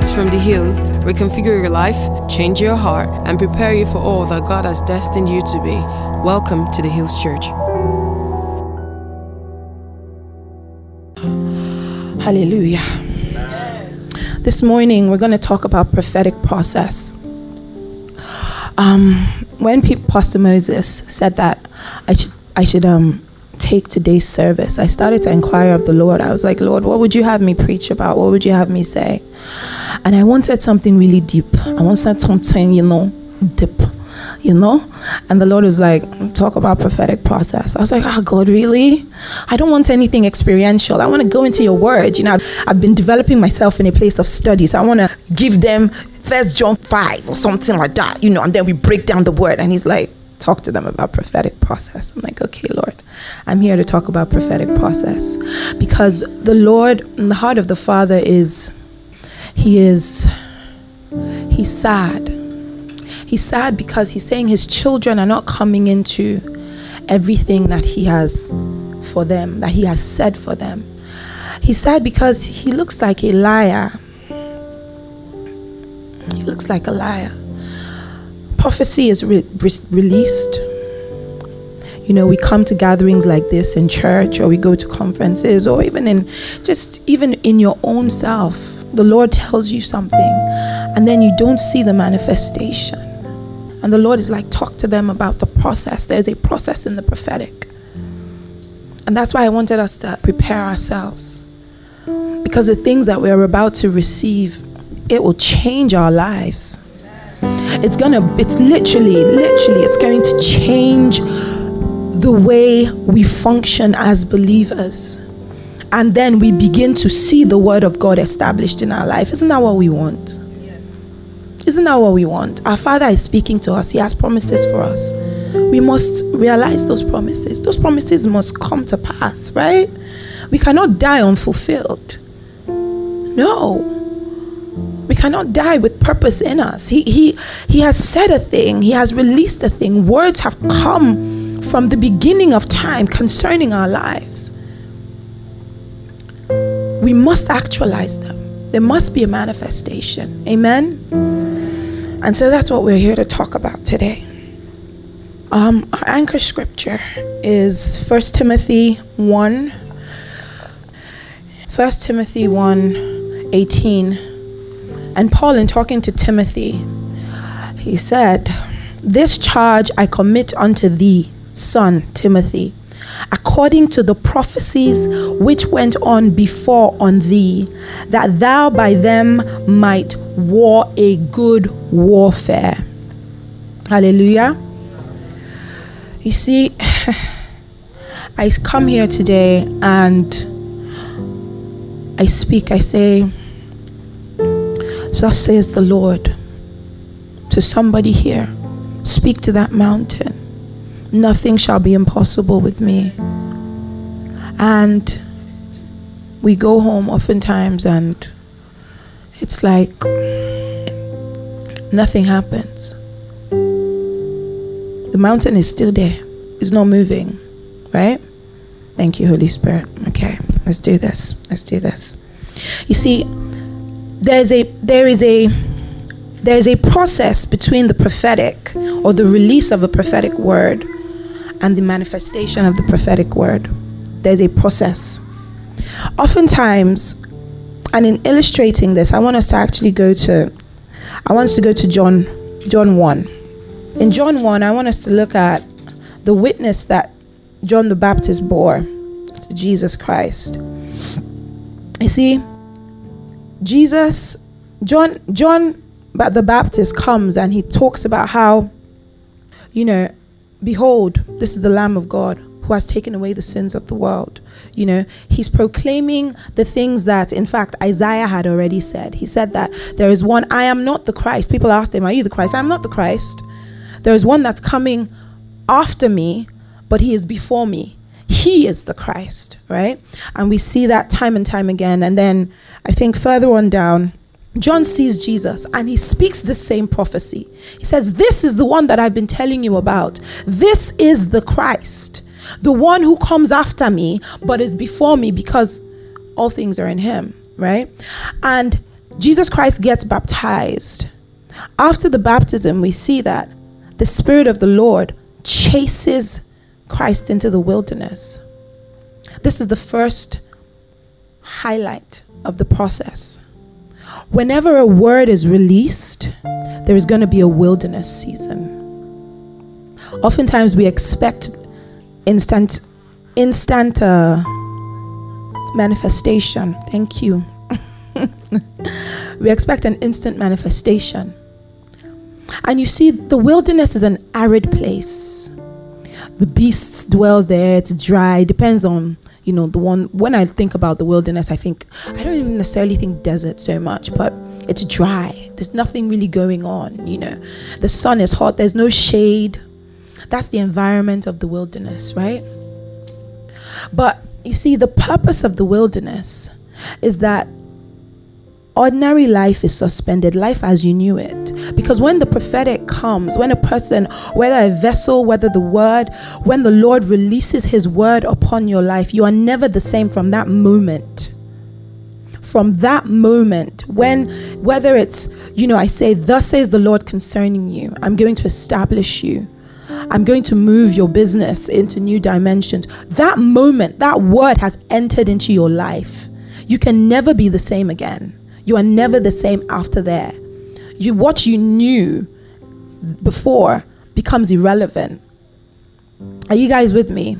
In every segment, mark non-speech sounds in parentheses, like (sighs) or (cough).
Words from the hills reconfigure your life, change your heart, and prepare you for all that God has destined you to be. Welcome to the Hills Church. Hallelujah. This morning, we're going to talk about prophetic process. Um, when Pastor Moses said that I should, I should um, take today's service, I started to inquire of the Lord. I was like, Lord, what would you have me preach about? What would you have me say? And I wanted something really deep. I wanted something, you know, deep you know? And the Lord was like, talk about prophetic process. I was like, oh, God, really? I don't want anything experiential. I want to go into your word. You know, I've, I've been developing myself in a place of study. So I want to give them First John 5 or something like that, you know, and then we break down the word. And he's like, talk to them about prophetic process. I'm like, okay, Lord, I'm here to talk about prophetic process because the Lord, in the heart of the Father, is, he is, he's sad He's sad because he's saying his children are not coming into everything that he has for them, that he has said for them. He's sad because he looks like a liar. He looks like a liar. Prophecy is re- re- released. You know, we come to gatherings like this in church, or we go to conferences, or even in just even in your own self. The Lord tells you something, and then you don't see the manifestation. And the Lord is like, talk to them about the process. There's a process in the prophetic. And that's why I wanted us to prepare ourselves. Because the things that we're about to receive, it will change our lives. It's gonna, it's literally, literally, it's going to change the way we function as believers. And then we begin to see the word of God established in our life. Isn't that what we want? Isn't that what we want? Our Father is speaking to us, He has promises for us. We must realize those promises. Those promises must come to pass, right? We cannot die unfulfilled. No. We cannot die with purpose in us. He, he, he has said a thing, He has released a thing. Words have come from the beginning of time concerning our lives. We must actualize them. There must be a manifestation. Amen. And so that's what we're here to talk about today. Um, our anchor scripture is 1 Timothy 1. 1 Timothy 1 18. And Paul, in talking to Timothy, he said, This charge I commit unto thee, son Timothy, according to the prophecies which went on before on thee, that thou by them might war a good warfare. Hallelujah. You see, (sighs) I come here today and I speak, I say, Thus says the Lord to somebody here. Speak to that mountain. Nothing shall be impossible with me. And we go home oftentimes and it's like nothing happens. The mountain is still there, it's not moving, right? Thank you, Holy Spirit. Okay, let's do this. Let's do this. You see, there's a there is a there's a process between the prophetic or the release of a prophetic word and the manifestation of the prophetic word. There's a process. Oftentimes, and in illustrating this, I want us to actually go to I want us to go to John John 1. In John 1, I want us to look at the witness that John the Baptist bore to Jesus Christ. You see, Jesus, John, John the Baptist comes and he talks about how, you know, behold, this is the Lamb of God who has taken away the sins of the world. You know, he's proclaiming the things that, in fact, Isaiah had already said. He said that there is one, I am not the Christ. People asked him, Are you the Christ? I'm not the Christ. There is one that's coming after me, but he is before me. He is the Christ, right? And we see that time and time again. And then I think further on down, John sees Jesus and he speaks the same prophecy. He says, This is the one that I've been telling you about. This is the Christ the one who comes after me, but is before me because all things are in him, right? And Jesus Christ gets baptized. After the baptism, we see that the Spirit of the Lord chases Christ into the wilderness. This is the first highlight of the process. Whenever a word is released, there is going to be a wilderness season. Oftentimes, we expect instant, instant uh, manifestation. Thank you. (laughs) we expect an instant manifestation. And you see, the wilderness is an arid place. The beasts dwell there, it's dry, depends on, you know, the one. When I think about the wilderness, I think, I don't even necessarily think desert so much, but it's dry. There's nothing really going on, you know. The sun is hot, there's no shade. That's the environment of the wilderness, right? But you see, the purpose of the wilderness is that ordinary life is suspended, life as you knew it. Because when the prophetic comes, when a person, whether a vessel, whether the word, when the Lord releases his word upon your life, you are never the same from that moment. From that moment, when, whether it's, you know, I say, Thus says the Lord concerning you, I'm going to establish you. I'm going to move your business into new dimensions. That moment, that word has entered into your life. You can never be the same again. You are never the same after that. You what you knew before becomes irrelevant. Are you guys with me?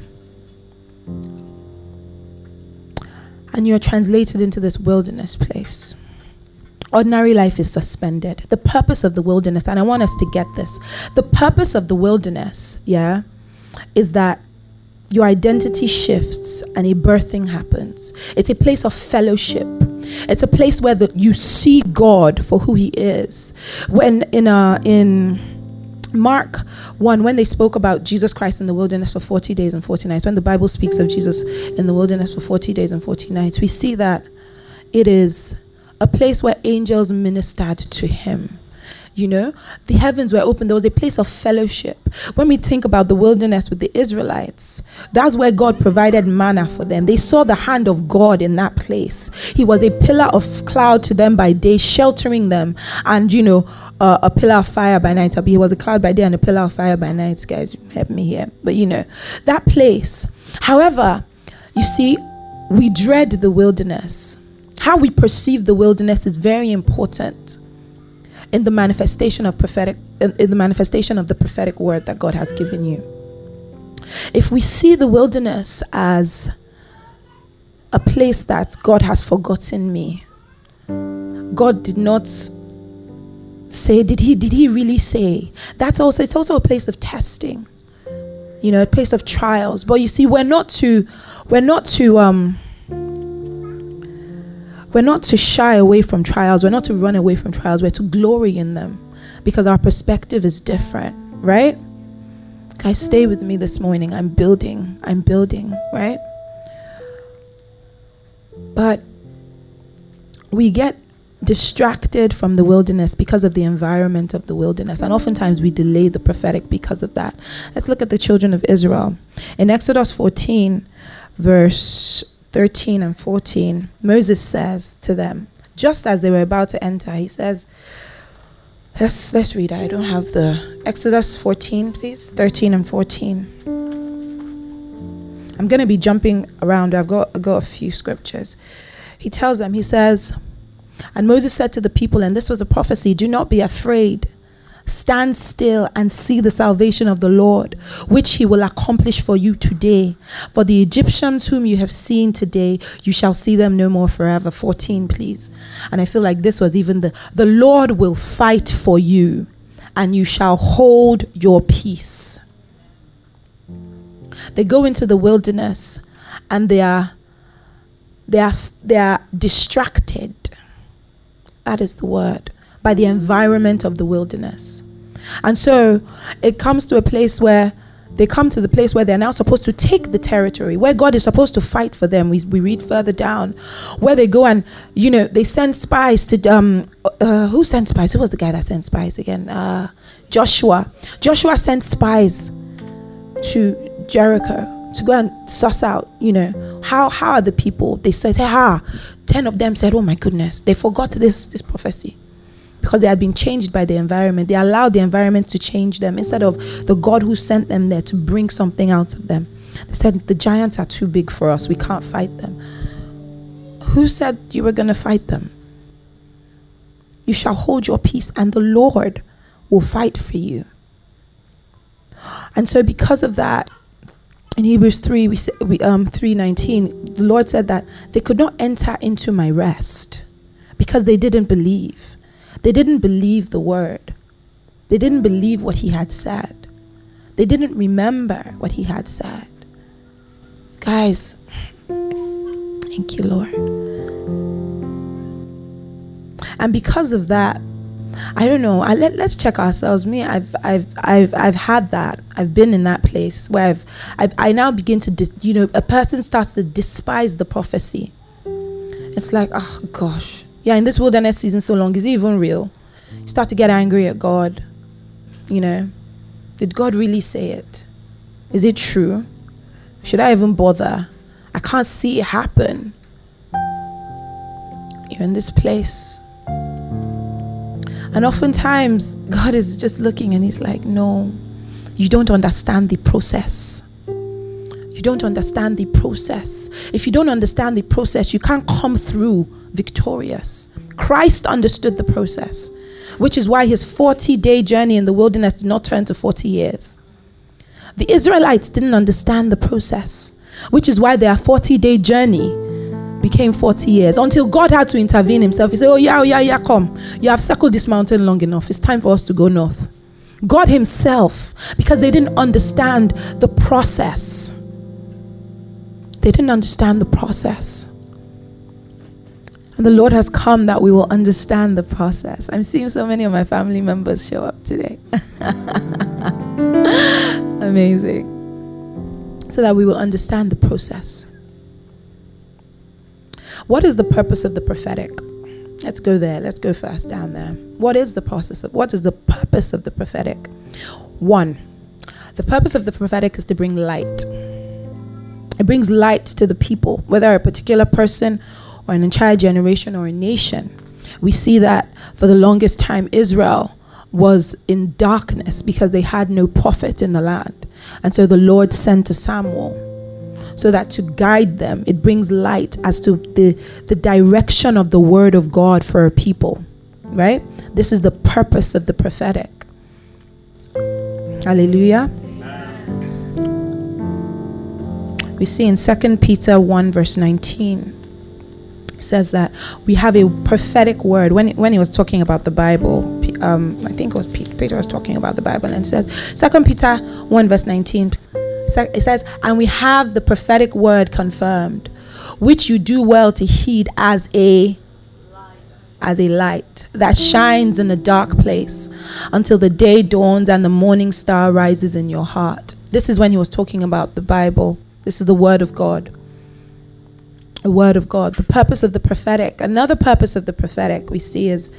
And you're translated into this wilderness place. Ordinary life is suspended. The purpose of the wilderness, and I want us to get this the purpose of the wilderness, yeah, is that your identity shifts and a birthing happens. It's a place of fellowship. It's a place where the, you see God for who He is. When in a in Mark 1, when they spoke about Jesus Christ in the wilderness for 40 days and 40 nights, when the Bible speaks of Jesus in the wilderness for 40 days and 40 nights, we see that it is a place where angels ministered to him you know? The heavens were open. There was a place of fellowship. When we think about the wilderness with the israelites that's where god provided manna for them. They saw the hand of god in that place. He was a pillar of cloud to them by day sheltering them and you know uh, a pillar of fire by night. He was a cloud by day and a pillar of fire by night guys. Help me here. But you know that place. However you see we dread the wilderness. How we perceive the wilderness is very important in the manifestation of prophetic in, in the manifestation of the prophetic word that God has given you. If we see the wilderness as a place that God has forgotten me, God did not say, did he did he really say? That's also it's also a place of testing. You know, a place of trials. But you see, we're not to we're not to um we're not to shy away from trials. We're not to run away from trials. We're to glory in them because our perspective is different, right? Guys, stay with me this morning. I'm building. I'm building, right? But we get distracted from the wilderness because of the environment of the wilderness. And oftentimes we delay the prophetic because of that. Let's look at the children of Israel. In Exodus 14, verse 13 and 14, Moses says to them, just as they were about to enter, he says, Let's, let's read. I don't have the Exodus 14, please. 13 and 14. I'm going to be jumping around. I've got, I've got a few scriptures. He tells them, he says, And Moses said to the people, and this was a prophecy, do not be afraid. Stand still and see the salvation of the Lord, which he will accomplish for you today. For the Egyptians whom you have seen today, you shall see them no more forever. 14, please. And I feel like this was even the the Lord will fight for you, and you shall hold your peace. They go into the wilderness and they are they are they are distracted. That is the word by the environment of the wilderness. And so it comes to a place where they come to the place where they're now supposed to take the territory, where God is supposed to fight for them. We, we read further down, where they go and, you know, they send spies to, um, uh, who sent spies? Who was the guy that sent spies again? Uh, Joshua. Joshua sent spies to Jericho to go and suss out, you know, how how are the people? They said, ah, ten of them said, oh my goodness, they forgot this this prophecy because they had been changed by the environment. They allowed the environment to change them instead of the God who sent them there to bring something out of them. They said, the giants are too big for us. We can't fight them. Who said you were going to fight them? You shall hold your peace, and the Lord will fight for you. And so, because of that, in Hebrews 3, we, we um 3:19, the Lord said that they could not enter into my rest because they didn't believe. They didn't believe the word. They didn't believe what he had said. They didn't remember what he had said. Guys, thank you, Lord. And because of that, I don't know. I, let, let's check ourselves. Me, I've, I've, I've, I've had that. I've been in that place where I've, I've I now begin to, dis, you know, a person starts to despise the prophecy. It's like, oh gosh, yeah. In this wilderness season so long, is it even real? You start to get angry at God. You know, did God really say it? Is it true? Should I even bother? I can't see it happen. You're in this place and oftentimes, God is just looking and He's like, No, you don't understand the process. You don't understand the process. If you don't understand the process, you can't come through victorious. Christ understood the process, which is why his 40 day journey in the wilderness did not turn to 40 years. The Israelites didn't understand the process, which is why their 40 day journey became 40 years until God had to intervene himself. He said, Oh, yeah, oh, yeah, yeah, come. You have circled this mountain long enough. It's time for us to go north. God Himself, because they didn't understand the process. They didn't understand the process. And the Lord has come that we will understand the process. I'm seeing so many of my family members show up today. (laughs) Amazing. So that we will understand the process. What is the purpose of the prophetic? Let's go there. Let's go first down there. What is the process of what is the purpose of the prophetic? One, the purpose of the prophetic is to bring light. It brings light to the people, whether a particular person or an entire generation or a nation. We see that for the longest time, Israel was in darkness because they had no prophet in the land. And so the Lord sent to Samuel so that to guide them, it brings light as to the, the direction of the word of God for a people. Right? This is the purpose of the prophetic. Hallelujah. We see in 2 Peter 1, verse 19 says that we have a prophetic word. When when he was talking about the Bible, um, I think it was Peter was talking about the Bible and says, Second Peter one verse nineteen it says, and we have the prophetic word confirmed, which you do well to heed as a as a light that shines in a dark place until the day dawns and the morning star rises in your heart. This is when he was talking about the Bible. This is the word of God. The word of God. The purpose of the prophetic. Another purpose of the prophetic we see is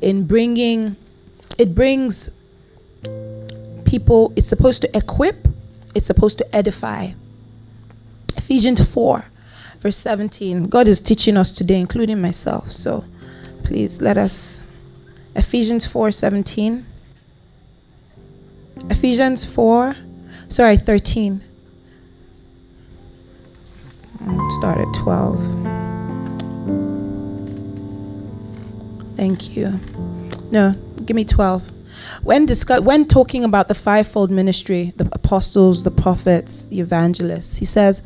in bringing, it brings people, it's supposed to equip it's supposed to edify. Ephesians 4, verse 17. God is teaching us today, including myself. So please let us. Ephesians 4 17. Ephesians 4, sorry, 13. Start at 12. Thank you. No, give me 12 when discuss, when talking about the fivefold ministry, the apostles, the prophets, the evangelists, he says,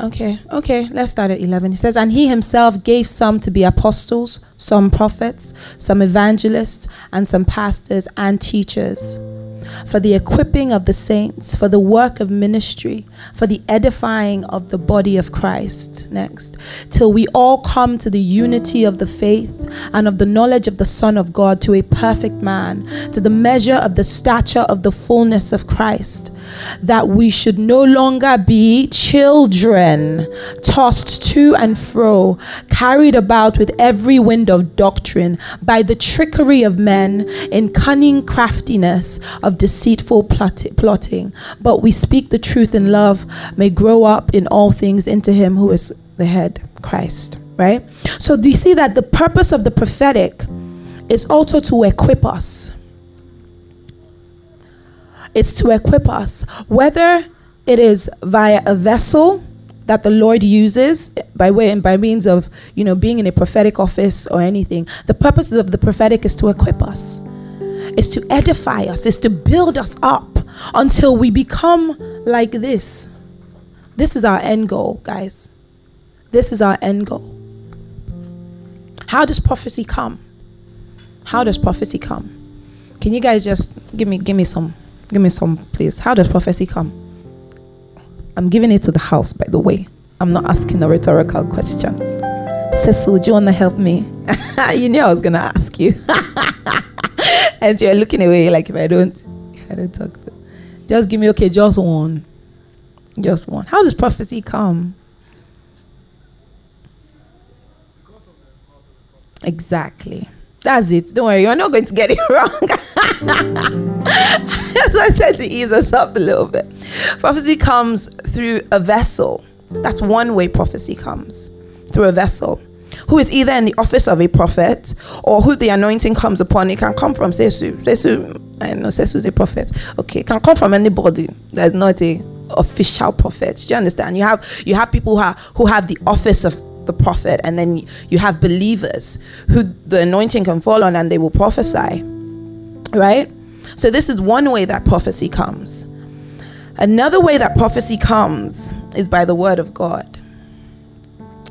okay, okay, let's start at 11. He says, and he himself gave some to be apostles, some prophets, some evangelists, and some pastors and teachers for the equipping of the saints, for the work of ministry, for the edifying of the body of Christ. Next. Till we all come to the unity of the faith and of the knowledge of the Son of God, to a perfect man, to the measure of the stature of the fullness of Christ that we should no longer be children, tossed to and fro, carried about with every wind of doctrine by the trickery of men in cunning craftiness of deceitful plot- plotting. But we speak the truth in love, may grow up in all things into Him who is the head, Christ. Right? So, do you see that the purpose of the prophetic is also to equip us? It's to equip us, whether it is via a vessel that the Lord uses by way and by means of, you know, being in a prophetic office or anything. The purpose of the prophetic is to equip us, is to edify us, is to build us up until we become like this. This is our end goal, guys. This is our end goal. How does prophecy come? How does prophecy come? Can you guys just give me give me some Give me some, please. How does prophecy come? I'm giving it to the house, by the way. I'm not asking a rhetorical question. Sesu, do you want to help me? (laughs) you knew I was gonna ask you, (laughs) and you're looking away like if I don't, if I don't talk. To, just give me okay, just one, just one. How does prophecy come? Exactly. That's it. Don't worry, you're not going to get it (laughs) wrong. Why I said to ease us up a little bit. Prophecy comes through a vessel. That's one way prophecy comes through a vessel who is either in the office of a prophet or who the anointing comes upon. It can come from Sesu. Sesu, I know Sesu is a prophet. Okay, it can come from anybody that's not a official prophet. Do you understand? You have you have people who, have, who have the office of the prophet, and then you have believers who the anointing can fall on and they will prophesy. Right? So, this is one way that prophecy comes. Another way that prophecy comes is by the word of God.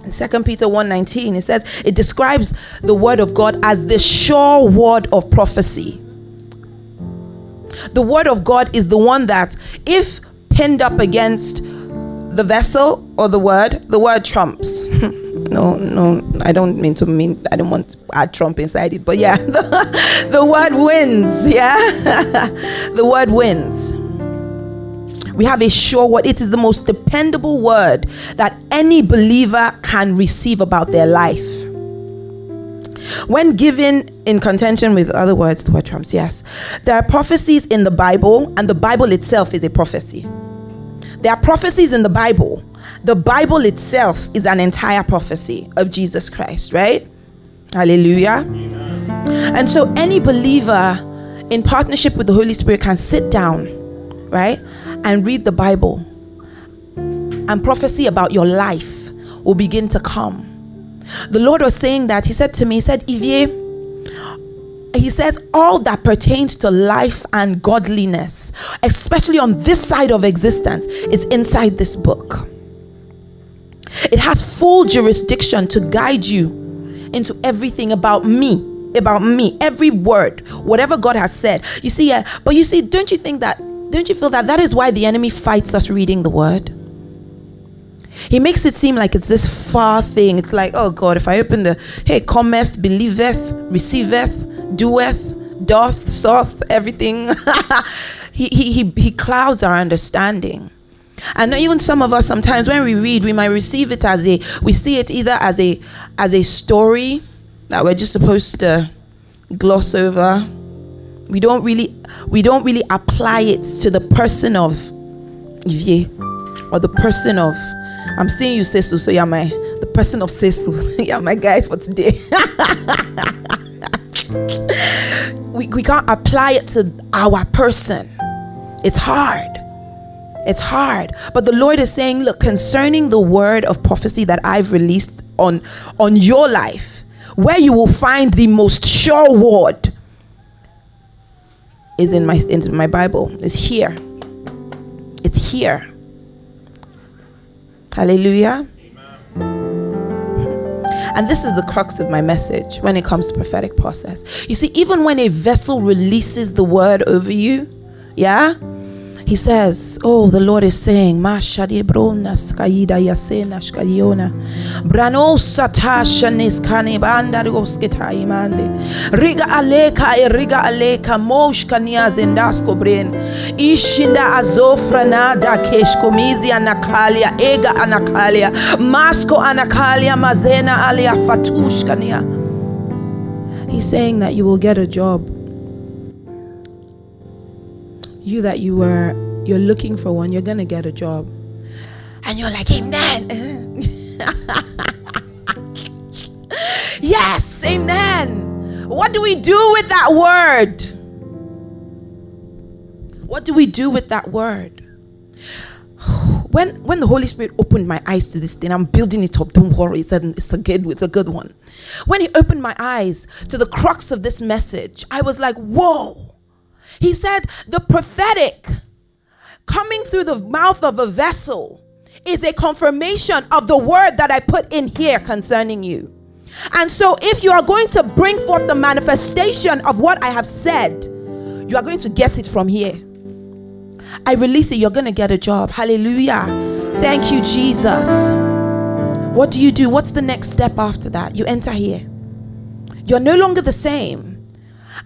In 2 Peter 1:19 it says it describes the word of God as the sure word of prophecy. The word of God is the one that if pinned up against the vessel or the word, the word trumps. (laughs) no, no, I don't mean to mean, I don't want to add Trump inside it, but yeah, (laughs) the, the word wins, yeah? (laughs) the word wins. We have a sure word. It is the most dependable word that any believer can receive about their life. When given in contention with other words, the word trumps, yes. There are prophecies in the Bible, and the Bible itself is a prophecy. There are prophecies in the Bible the Bible itself is an entire prophecy of Jesus Christ, right? Hallelujah. And so any believer in partnership with the Holy Spirit can sit down, right, and read the Bible. And prophecy about your life will begin to come. The Lord was saying that. He said to me, He said, Ivie, he says all that pertains to life and godliness, especially on this side of existence, is inside this book. It has full jurisdiction to guide you into everything about me, about me, every word, whatever God has said. You see, yeah, but you see, don't you think that, don't you feel that that is why the enemy fights us reading the word? He makes it seem like it's this far thing. It's like, oh God, if I open the, hey, cometh, believeth, receiveth, doeth, doth, soth, everything, (laughs) he, he, he, he clouds our understanding. And even some of us sometimes when we read, we might receive it as a we see it either as a as a story that we're just supposed to gloss over. We don't really we don't really apply it to the person of Ivie or the person of I'm seeing you Sesu, so you're my the person of Sesu. (laughs) you're my guys for today. (laughs) we, we can't apply it to our person. It's hard. It's hard. But the Lord is saying, look, concerning the word of prophecy that I've released on, on your life, where you will find the most sure word is in my in my Bible. It's here. It's here. Hallelujah. And this is the crux of my message when it comes to prophetic process. You see, even when a vessel releases the word over you, yeah, He says, Oh, the Lord is saying, Mashadi bronas kaida yasena shkadiona. Brano satasha niskani bandarigos imande. Riga aleka e riga aleka mosh kania zendasko bren. Ishinda azofra nada keshkomizi anakalia ega anakalia. Masko anakalia mazena alia fatush kania. He's saying that you will get a job you that you were you're looking for one, you're gonna get a job. And you're like, Amen. (laughs) yes, amen. What do we do with that word? What do we do with that word? (sighs) When when the Holy Spirit opened my eyes to this thing, I'm building it up. Don't worry, it's a, it's a good it's a good one. When he opened my eyes to the crux of this message, I was like, whoa he said, the prophetic coming through the mouth of a vessel is a confirmation of the word that I put in here concerning you. And so, if you are going to bring forth the manifestation of what I have said, you are going to get it from here. I release it, you're going to get a job. Hallelujah. Thank you, Jesus. What do you do? What's the next step after that? You enter here. You're no longer the same.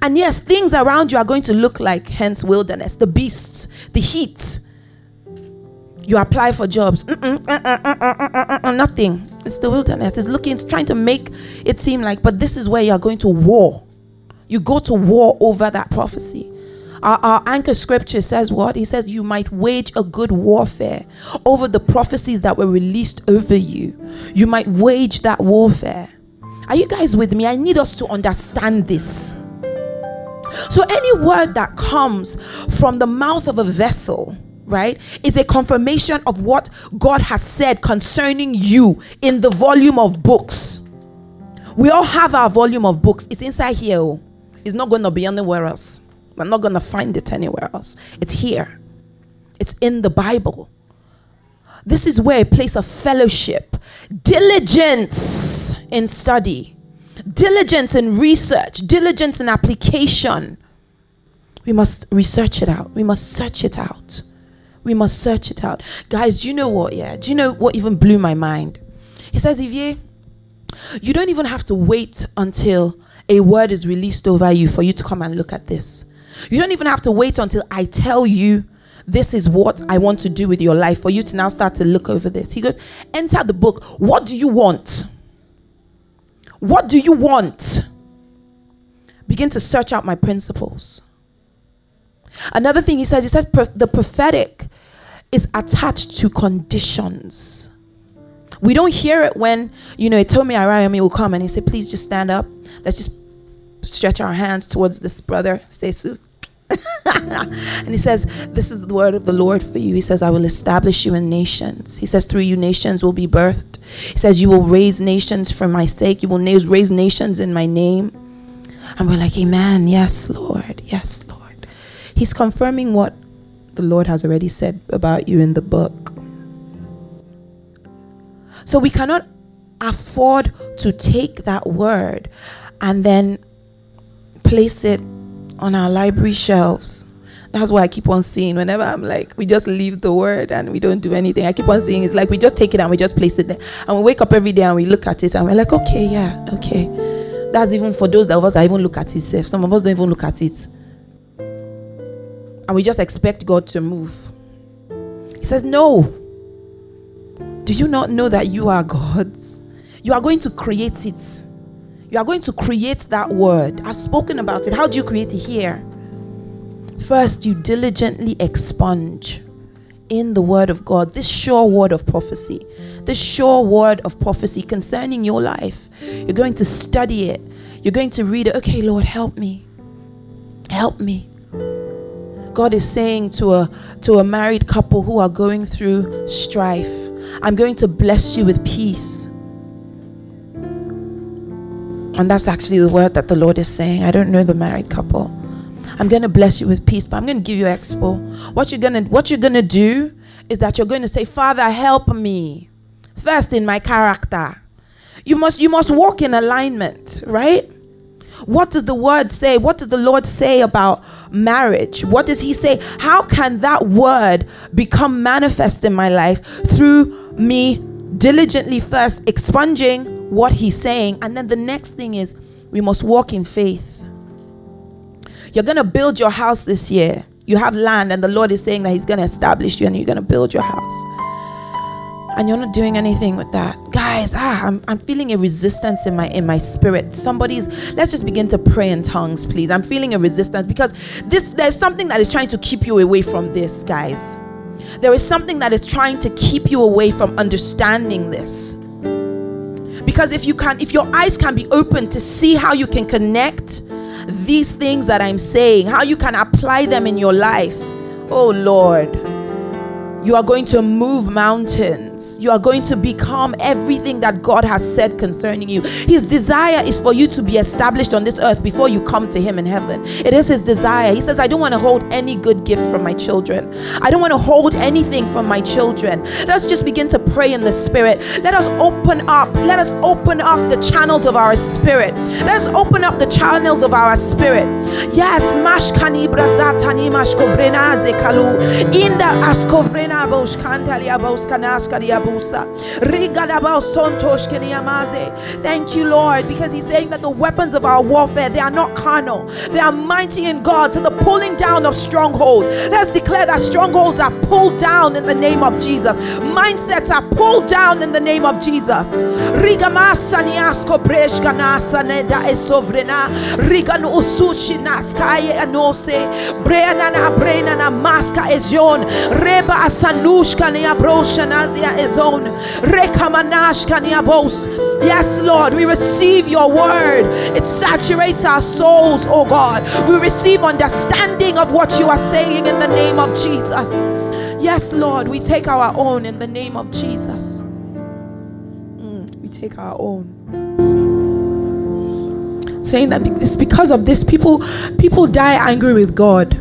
And yes, things around you are going to look like hence wilderness, the beasts, the heat. You apply for jobs, nothing. It's the wilderness. It's looking, it's trying to make it seem like, but this is where you are going to war. You go to war over that prophecy. Our, our, anchor scripture says what? He says, You might wage a good warfare over the prophecies that were released over you. You might wage that warfare. Are you guys with me? I need us to understand this. So, any word that comes from the mouth of a vessel, right, is a confirmation of what God has said concerning you in the volume of books. We all have our volume of books. It's inside here. Oh. It's not going to be anywhere else. We're not going to find it anywhere else. It's here. It's in the Bible. This is where a place of fellowship, diligence in study, diligence in research, diligence in application. We must research it out. We must search it out. We must search it out. Guys, do you know what? Yeah. Do you know what even blew my mind? He says, Ivie, you don't even have to wait until a word is released over you for you to come and look at this. You don't even have to wait until I tell you this is what I want to do with your life for you to now start to look over this. He goes, enter the book. What do you want? What do you want? Begin to search out my principles. Another thing he says, he says the prophetic is attached to conditions. We don't hear it when, you know, Tomi Arayami will come and he say, please just stand up. Let's just stretch our hands towards this brother, Sesu. (laughs) and he says, This is the word of the Lord for you. He says, I will establish you in nations. He says, Through you, nations will be birthed. He says, You will raise nations for my sake. You will raise nations in my name. And we're like, Amen. Yes, Lord. Yes, Lord. He's confirming what the Lord has already said about you in the book. So we cannot afford to take that word and then place it on our library shelves. That's why I keep on seeing whenever I'm like, we just leave the word and we don't do anything. I keep on seeing it's like we just take it and we just place it there. And we wake up every day and we look at it and we're like, okay, yeah, okay. That's even for those of us that even look at it. Some of us don't even look at it. And we just expect God to move. He says, No. Do you not know that you are God's? You are going to create it. You are going to create that word. I've spoken about it. How do you create it here? First, you diligently expunge in the word of God, this sure word of prophecy, this sure word of prophecy concerning your life. You're going to study it. You're going to read it. Okay, Lord, help me. Help me. God is saying to a to a married couple who are going through strife, I'm going to bless you with peace. And that's actually the word that the Lord is saying. I don't know the married couple. I'm going to bless you with peace, but I'm going to give you expo. What you're going to what you're going to do is that you're going to say, "Father, help me." First in my character. You must you must walk in alignment, right? What does the word say? What does the Lord say about marriage? What does he say? How can that word become manifest in my life through me diligently first expunging what he's saying? And then the next thing is we must walk in faith. You're going to build your house this year. You have land, and the Lord is saying that He's going to establish you and you're going to build your house and you're not doing anything with that guys ah I'm, I'm feeling a resistance in my in my spirit somebody's let's just begin to pray in tongues please i'm feeling a resistance because this there's something that is trying to keep you away from this guys there is something that is trying to keep you away from understanding this because if you can if your eyes can be open to see how you can connect these things that i'm saying how you can apply them in your life oh lord you are going to move mountains. You are going to become everything that God has said concerning you. His desire is for you to be established on this earth before you come to Him in heaven. It is His desire. He says, I don't want to hold any good gift from my children. I don't want to hold anything from my children. Let's just begin to pray in the Spirit. Let us open up. Let us open up the channels of our spirit. Let us open up the channels of our spirit. Yes, mashkani brazatani mashkobrenaze kalu. In the askovren Bosh Thank you, Lord, because He's saying that the weapons of our warfare they are not carnal, they are mighty in God to the pulling down of strongholds. Let's declare that strongholds are pulled down in the name of Jesus. Mindsets are pulled down in the name of Jesus. Rigan Usuchi Naskaye Maska. Reba. Rekamanashkania Bos. Yes, Lord, we receive your word. It saturates our souls, oh God. We receive understanding of what you are saying in the name of Jesus. Yes, Lord, we take our own in the name of Jesus. Mm, we take our own. Saying that it's because of this, people people die angry with God.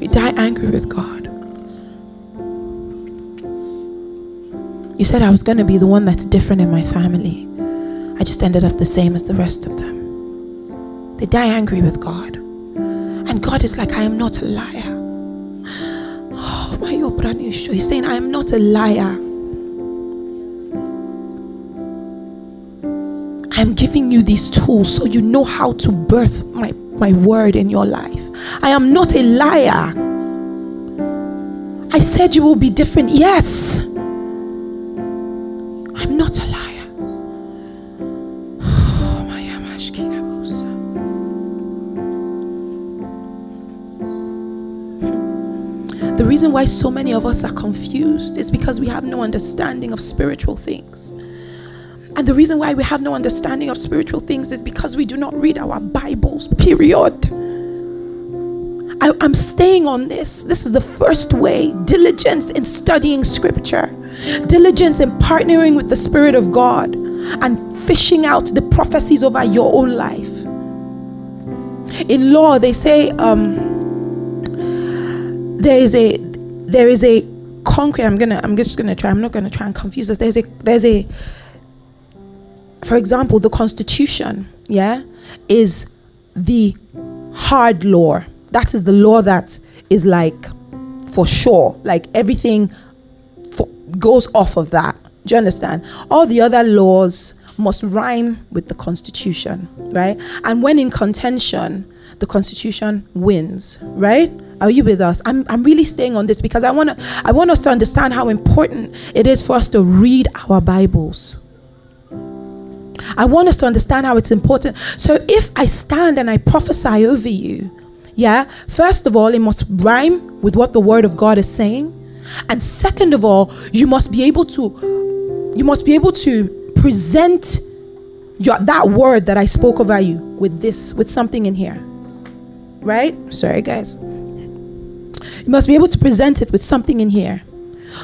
We die angry with God. You said I was going to be the one that's different in my family. I just ended up the same as the rest of them. They die angry with God. And God is like, I am not a liar. Oh, my He's saying, I am not a liar. I'm giving you these tools so you know how to birth my, my word in your life. I am not a liar. I said you will be different. Yes. Why so many of us are confused is because we have no understanding of spiritual things. And the reason why we have no understanding of spiritual things is because we do not read our Bibles, period. I, am staying on this. This is the first way diligence in studying scripture, diligence in partnering with the Spirit of God, and fishing out the prophecies over your own life. In law, they say um, there is a there is a concrete. I'm gonna. I'm just gonna try. I'm not gonna try and confuse us. There's a there's a for example, the Constitution, yeah, is the hard law that is the law that is like for sure, like everything for, goes off of that. Do you understand? All the other laws must rhyme with the Constitution, right? And when in contention, the Constitution wins, right? Are you with us? I'm, I'm really staying on this because I want to I want us to understand how important it is for us to read our Bibles. I want us to understand how it's important. So if I stand and I prophesy over you, yeah, first of all, it must rhyme with what the word of God is saying. And second of all, you must be able to you must be able to present your that word that I spoke over you with this with something in here. Right? Sorry guys. You must be able to present it with something in here.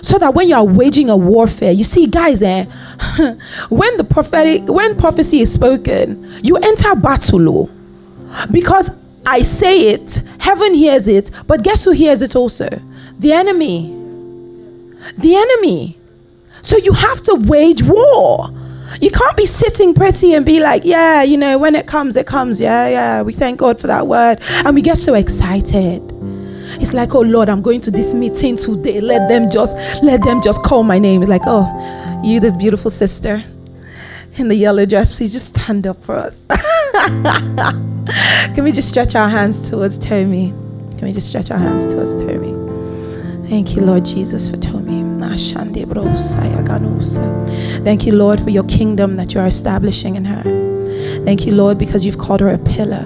So that when you are waging a warfare, you see, guys, eh, (laughs) when the prophetic when prophecy is spoken, you enter battle. Oh. Because I say it, heaven hears it, but guess who hears it also? The enemy. The enemy. So you have to wage war. You can't be sitting pretty and be like, yeah, you know, when it comes, it comes. Yeah, yeah. We thank God for that word. And we get so excited. It's like, oh Lord, I'm going to this meeting today. Let them just, let them just call my name. It's like, oh, you, this beautiful sister in the yellow dress, please just stand up for us. (laughs) Can we just stretch our hands towards Tommy? Can we just stretch our hands towards Tommy? Thank you, Lord Jesus, for Tommy. Thank you, Lord, for your kingdom that you are establishing in her. Thank you, Lord, because you've called her a pillar.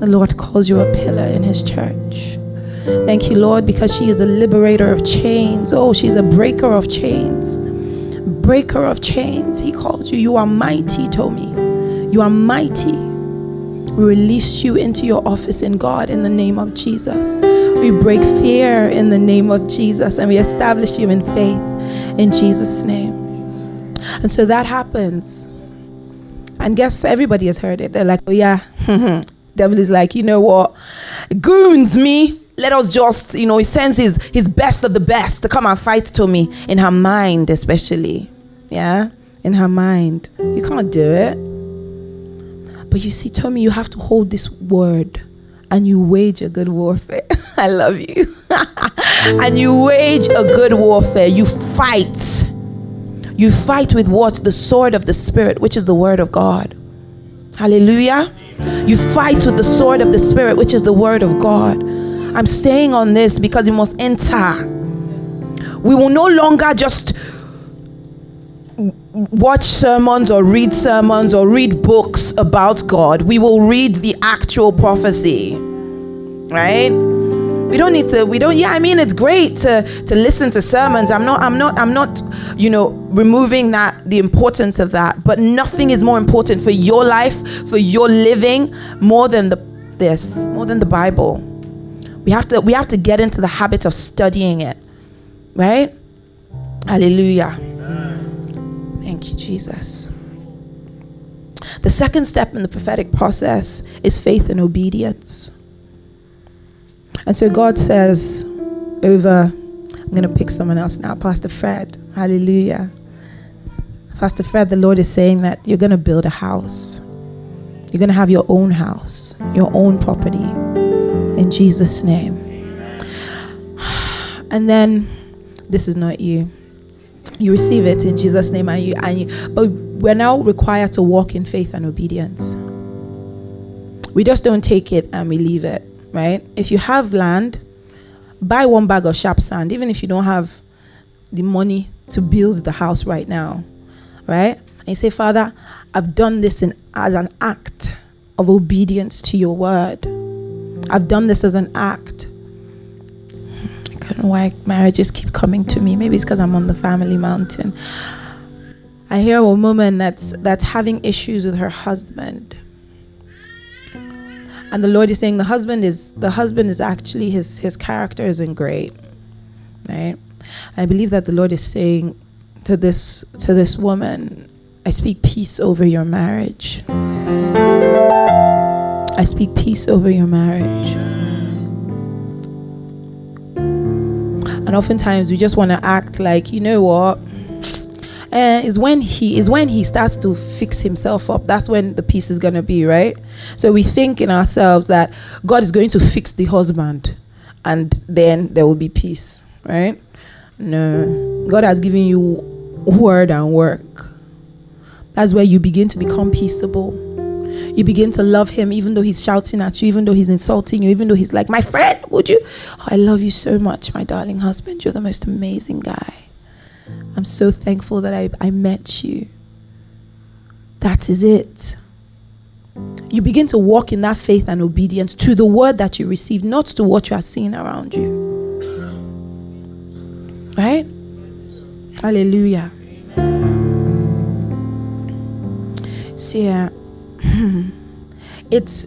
The Lord calls you a pillar in his church. Thank you, Lord, because she is a liberator of chains. Oh, she's a breaker of chains. Breaker of chains. He calls you. You are mighty, Tommy. You are mighty. We release you into your office in God in the name of Jesus. We break fear in the name of Jesus and we establish you in faith in Jesus' name. And so that happens. And guess everybody has heard it. They're like, oh, yeah. (laughs) Devil is like, you know what? Goons me let us just, you know, he sends his, his best of the best to come and fight to me in her mind, especially. Yeah? In her mind. You can't do it. But you see, Tommy, you have to hold this word and you wage a good warfare. (laughs) I love you. (laughs) and you wage a good warfare. You fight. You fight with what? The sword of the Spirit, which is the word of God. Hallelujah. You fight with the sword of the Spirit, which is the word of God. I'm staying on this because it must enter. We will no longer just watch sermons or read sermons or read books about God. We will read the actual prophecy. Right? We don't need to we don't yeah, I mean it's great to to listen to sermons. I'm not I'm not I'm not you know removing that the importance of that, but nothing is more important for your life, for your living more than the this, more than the Bible. We have to we have to get into the habit of studying it. Right? Hallelujah. Thank you, Jesus. The second step in the prophetic process is faith and obedience. And so God says over, I'm going to pick someone else now, Pastor Fred. Hallelujah. Pastor Fred, the Lord is saying that you're going to build a house. You're going to have your own house, your own property in Jesus' name. And then this is not you. You receive it in Jesus' name, and you and you. But we're now required to walk in faith and obedience. We just don't take it and we leave it, right? If you have land, buy one bag of sharp sand, even if you don't have the money to build the house right now, right? And you say, Father, I've done this in, as an act of obedience to your word. I've done this as an act. I don't know why marriages keep coming to me. Maybe it's because I'm on the family mountain. I hear a woman that's that's having issues with her husband. And the Lord is saying the husband is the husband is actually his his character isn't great. Right? I believe that the Lord is saying to this to this woman, I speak peace over your marriage. I speak peace over your marriage. And oftentimes we just want to act like, you know what? Eh, and is when he is when he starts to fix himself up. That's when the peace is gonna be, right? So we think in ourselves that God is going to fix the husband and then there will be peace, right? No. God has given you word and work. That's where you begin to become peaceable you begin to love him even though he's shouting at you, even though he's insulting you, even though he's like, My friend, would you? Oh, I love you so much, my darling husband. You're the most amazing guy. I'm so thankful that I, I met you. That is it. You begin to walk in that faith and obedience to the word that you receive, not to what you are seeing around you. Right? Hallelujah. See, uh, (laughs) it's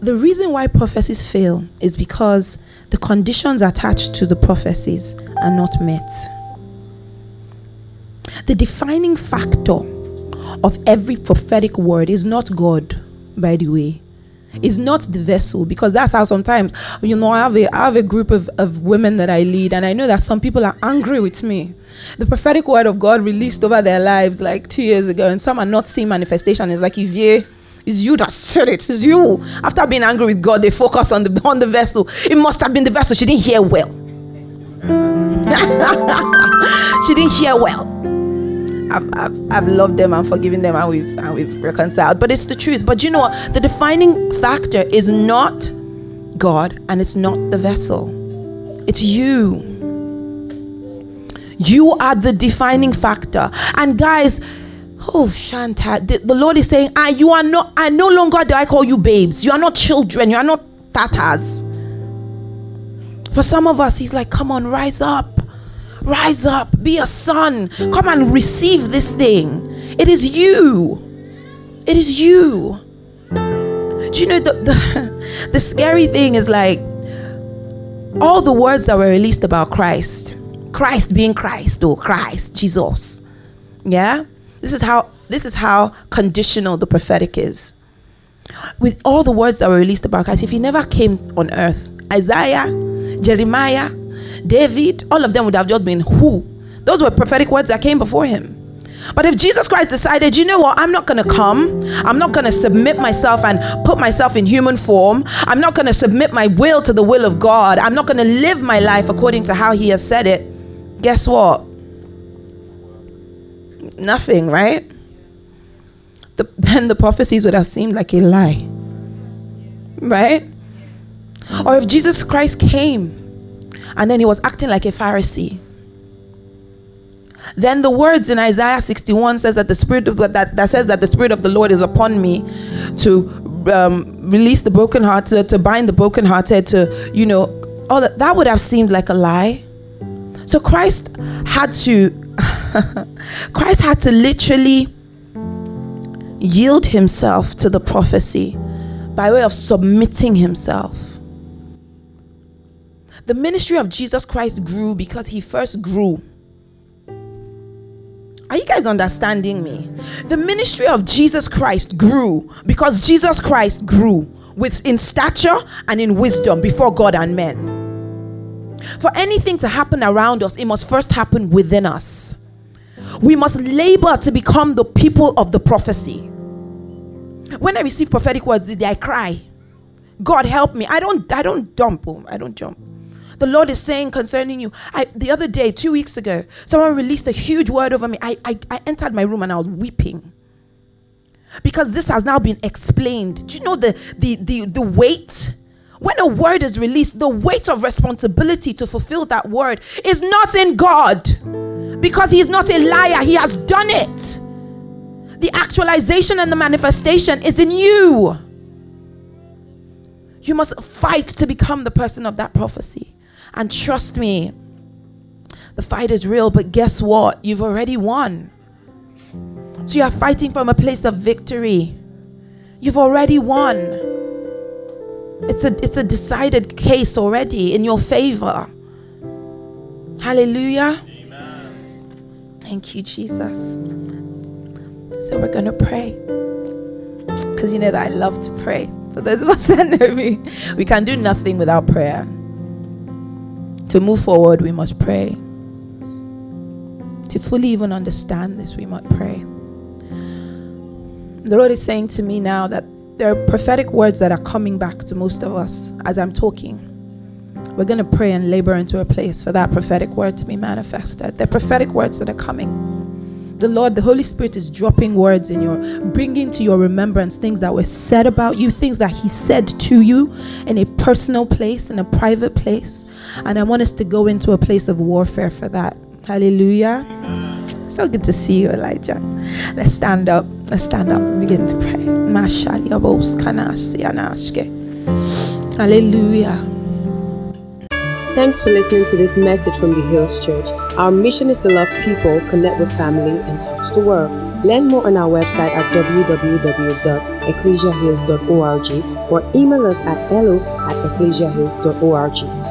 the reason why prophecies fail is because the conditions attached to the prophecies are not met. The defining factor of every prophetic word is not God, by the way. It's not the vessel because that's how sometimes you know I have a I have a group of, of women that I lead and I know that some people are angry with me. The prophetic word of God released over their lives like two years ago, and some are not seeing manifestation. It's like if you it's you that said it. It's you. After being angry with God, they focus on the on the vessel. It must have been the vessel. She didn't hear well. (laughs) she didn't hear well. I've, I've, I've loved them and forgiven them and we've, and we've reconciled. But it's the truth. But you know what? The defining factor is not God and it's not the vessel, it's you. You are the defining factor. And guys, oh Shanta, the, the Lord is saying, ah, you are not, I no longer do I call you babes. You are not children, you are not tatas. For some of us, He's like, come on, rise up. Rise up, be a son. Come and receive this thing. It is you. It is you. Do you know the, the, (laughs) the scary thing is like all the words that were released about Christ, Christ being Christ or Christ, Jesus. Yeah? This is how this is how conditional the prophetic is. With all the words that were released about Christ, if he never came on earth, Isaiah, Jeremiah, David, all of them would have just been who? Those were prophetic words that came before him. But if Jesus Christ decided, you know what, I'm not going to come, I'm not going to submit myself and put myself in human form, I'm not going to submit my will to the will of God, I'm not going to live my life according to how He has said it, guess what? Nothing, right? The, (laughs) then the prophecies would have seemed like a lie, right? Or if Jesus Christ came and then he was acting like a Pharisee. Then the words in Isaiah 61 says that the spirit of that, that says that the spirit of the Lord is upon me to um, release the brokenhearted, to bind the brokenhearted, to you know, all that. That would have seemed like a lie. So Christ had to, (laughs) Christ had to literally yield himself to the prophecy by way of submitting himself. The ministry of Jesus Christ grew because he first grew. Are you guys understanding me? The ministry of Jesus Christ grew because Jesus Christ grew with in stature and in wisdom before God and men. For anything to happen around us, it must first happen within us. We must labor to become the people of the prophecy. When I receive prophetic words, I cry. God help me. I don't I don't dump. Oh, I don't jump the Lord is saying concerning you. I, the other day, two weeks ago, someone released a huge word over me. I, I, I entered my room and I was weeping because this has now been explained. Do you know the, the, the, the weight? When a word is released, the weight of responsibility to fulfill that word is not in God because He is not a liar, He has done it. The actualization and the manifestation is in you. You must fight to become the person of that prophecy. And trust me, the fight is real, but guess what? You've already won. So you are fighting from a place of victory. You've already won. It's a it's a decided case already in your favor. Hallelujah. Amen. Thank you, Jesus. So we're gonna pray. Because you know that I love to pray. For those of us (laughs) that know me, we can do nothing without prayer. To move forward, we must pray. To fully even understand this, we must pray. The Lord is saying to me now that there are prophetic words that are coming back to most of us as I'm talking. We're going to pray and labor into a place for that prophetic word to be manifested. The prophetic words that are coming the Lord, the Holy Spirit is dropping words in your, bringing to your remembrance things that were said about you, things that He said to you in a personal place, in a private place. And I want us to go into a place of warfare for that. Hallelujah. So good to see you, Elijah. Let's stand up. Let's stand up and begin to pray. Hallelujah. Thanks for listening to this message from the Hills Church. Our mission is to love people, connect with family, and touch the world. Learn more on our website at www.ecclesiahills.org or email us at hello at ecclesiahills.org.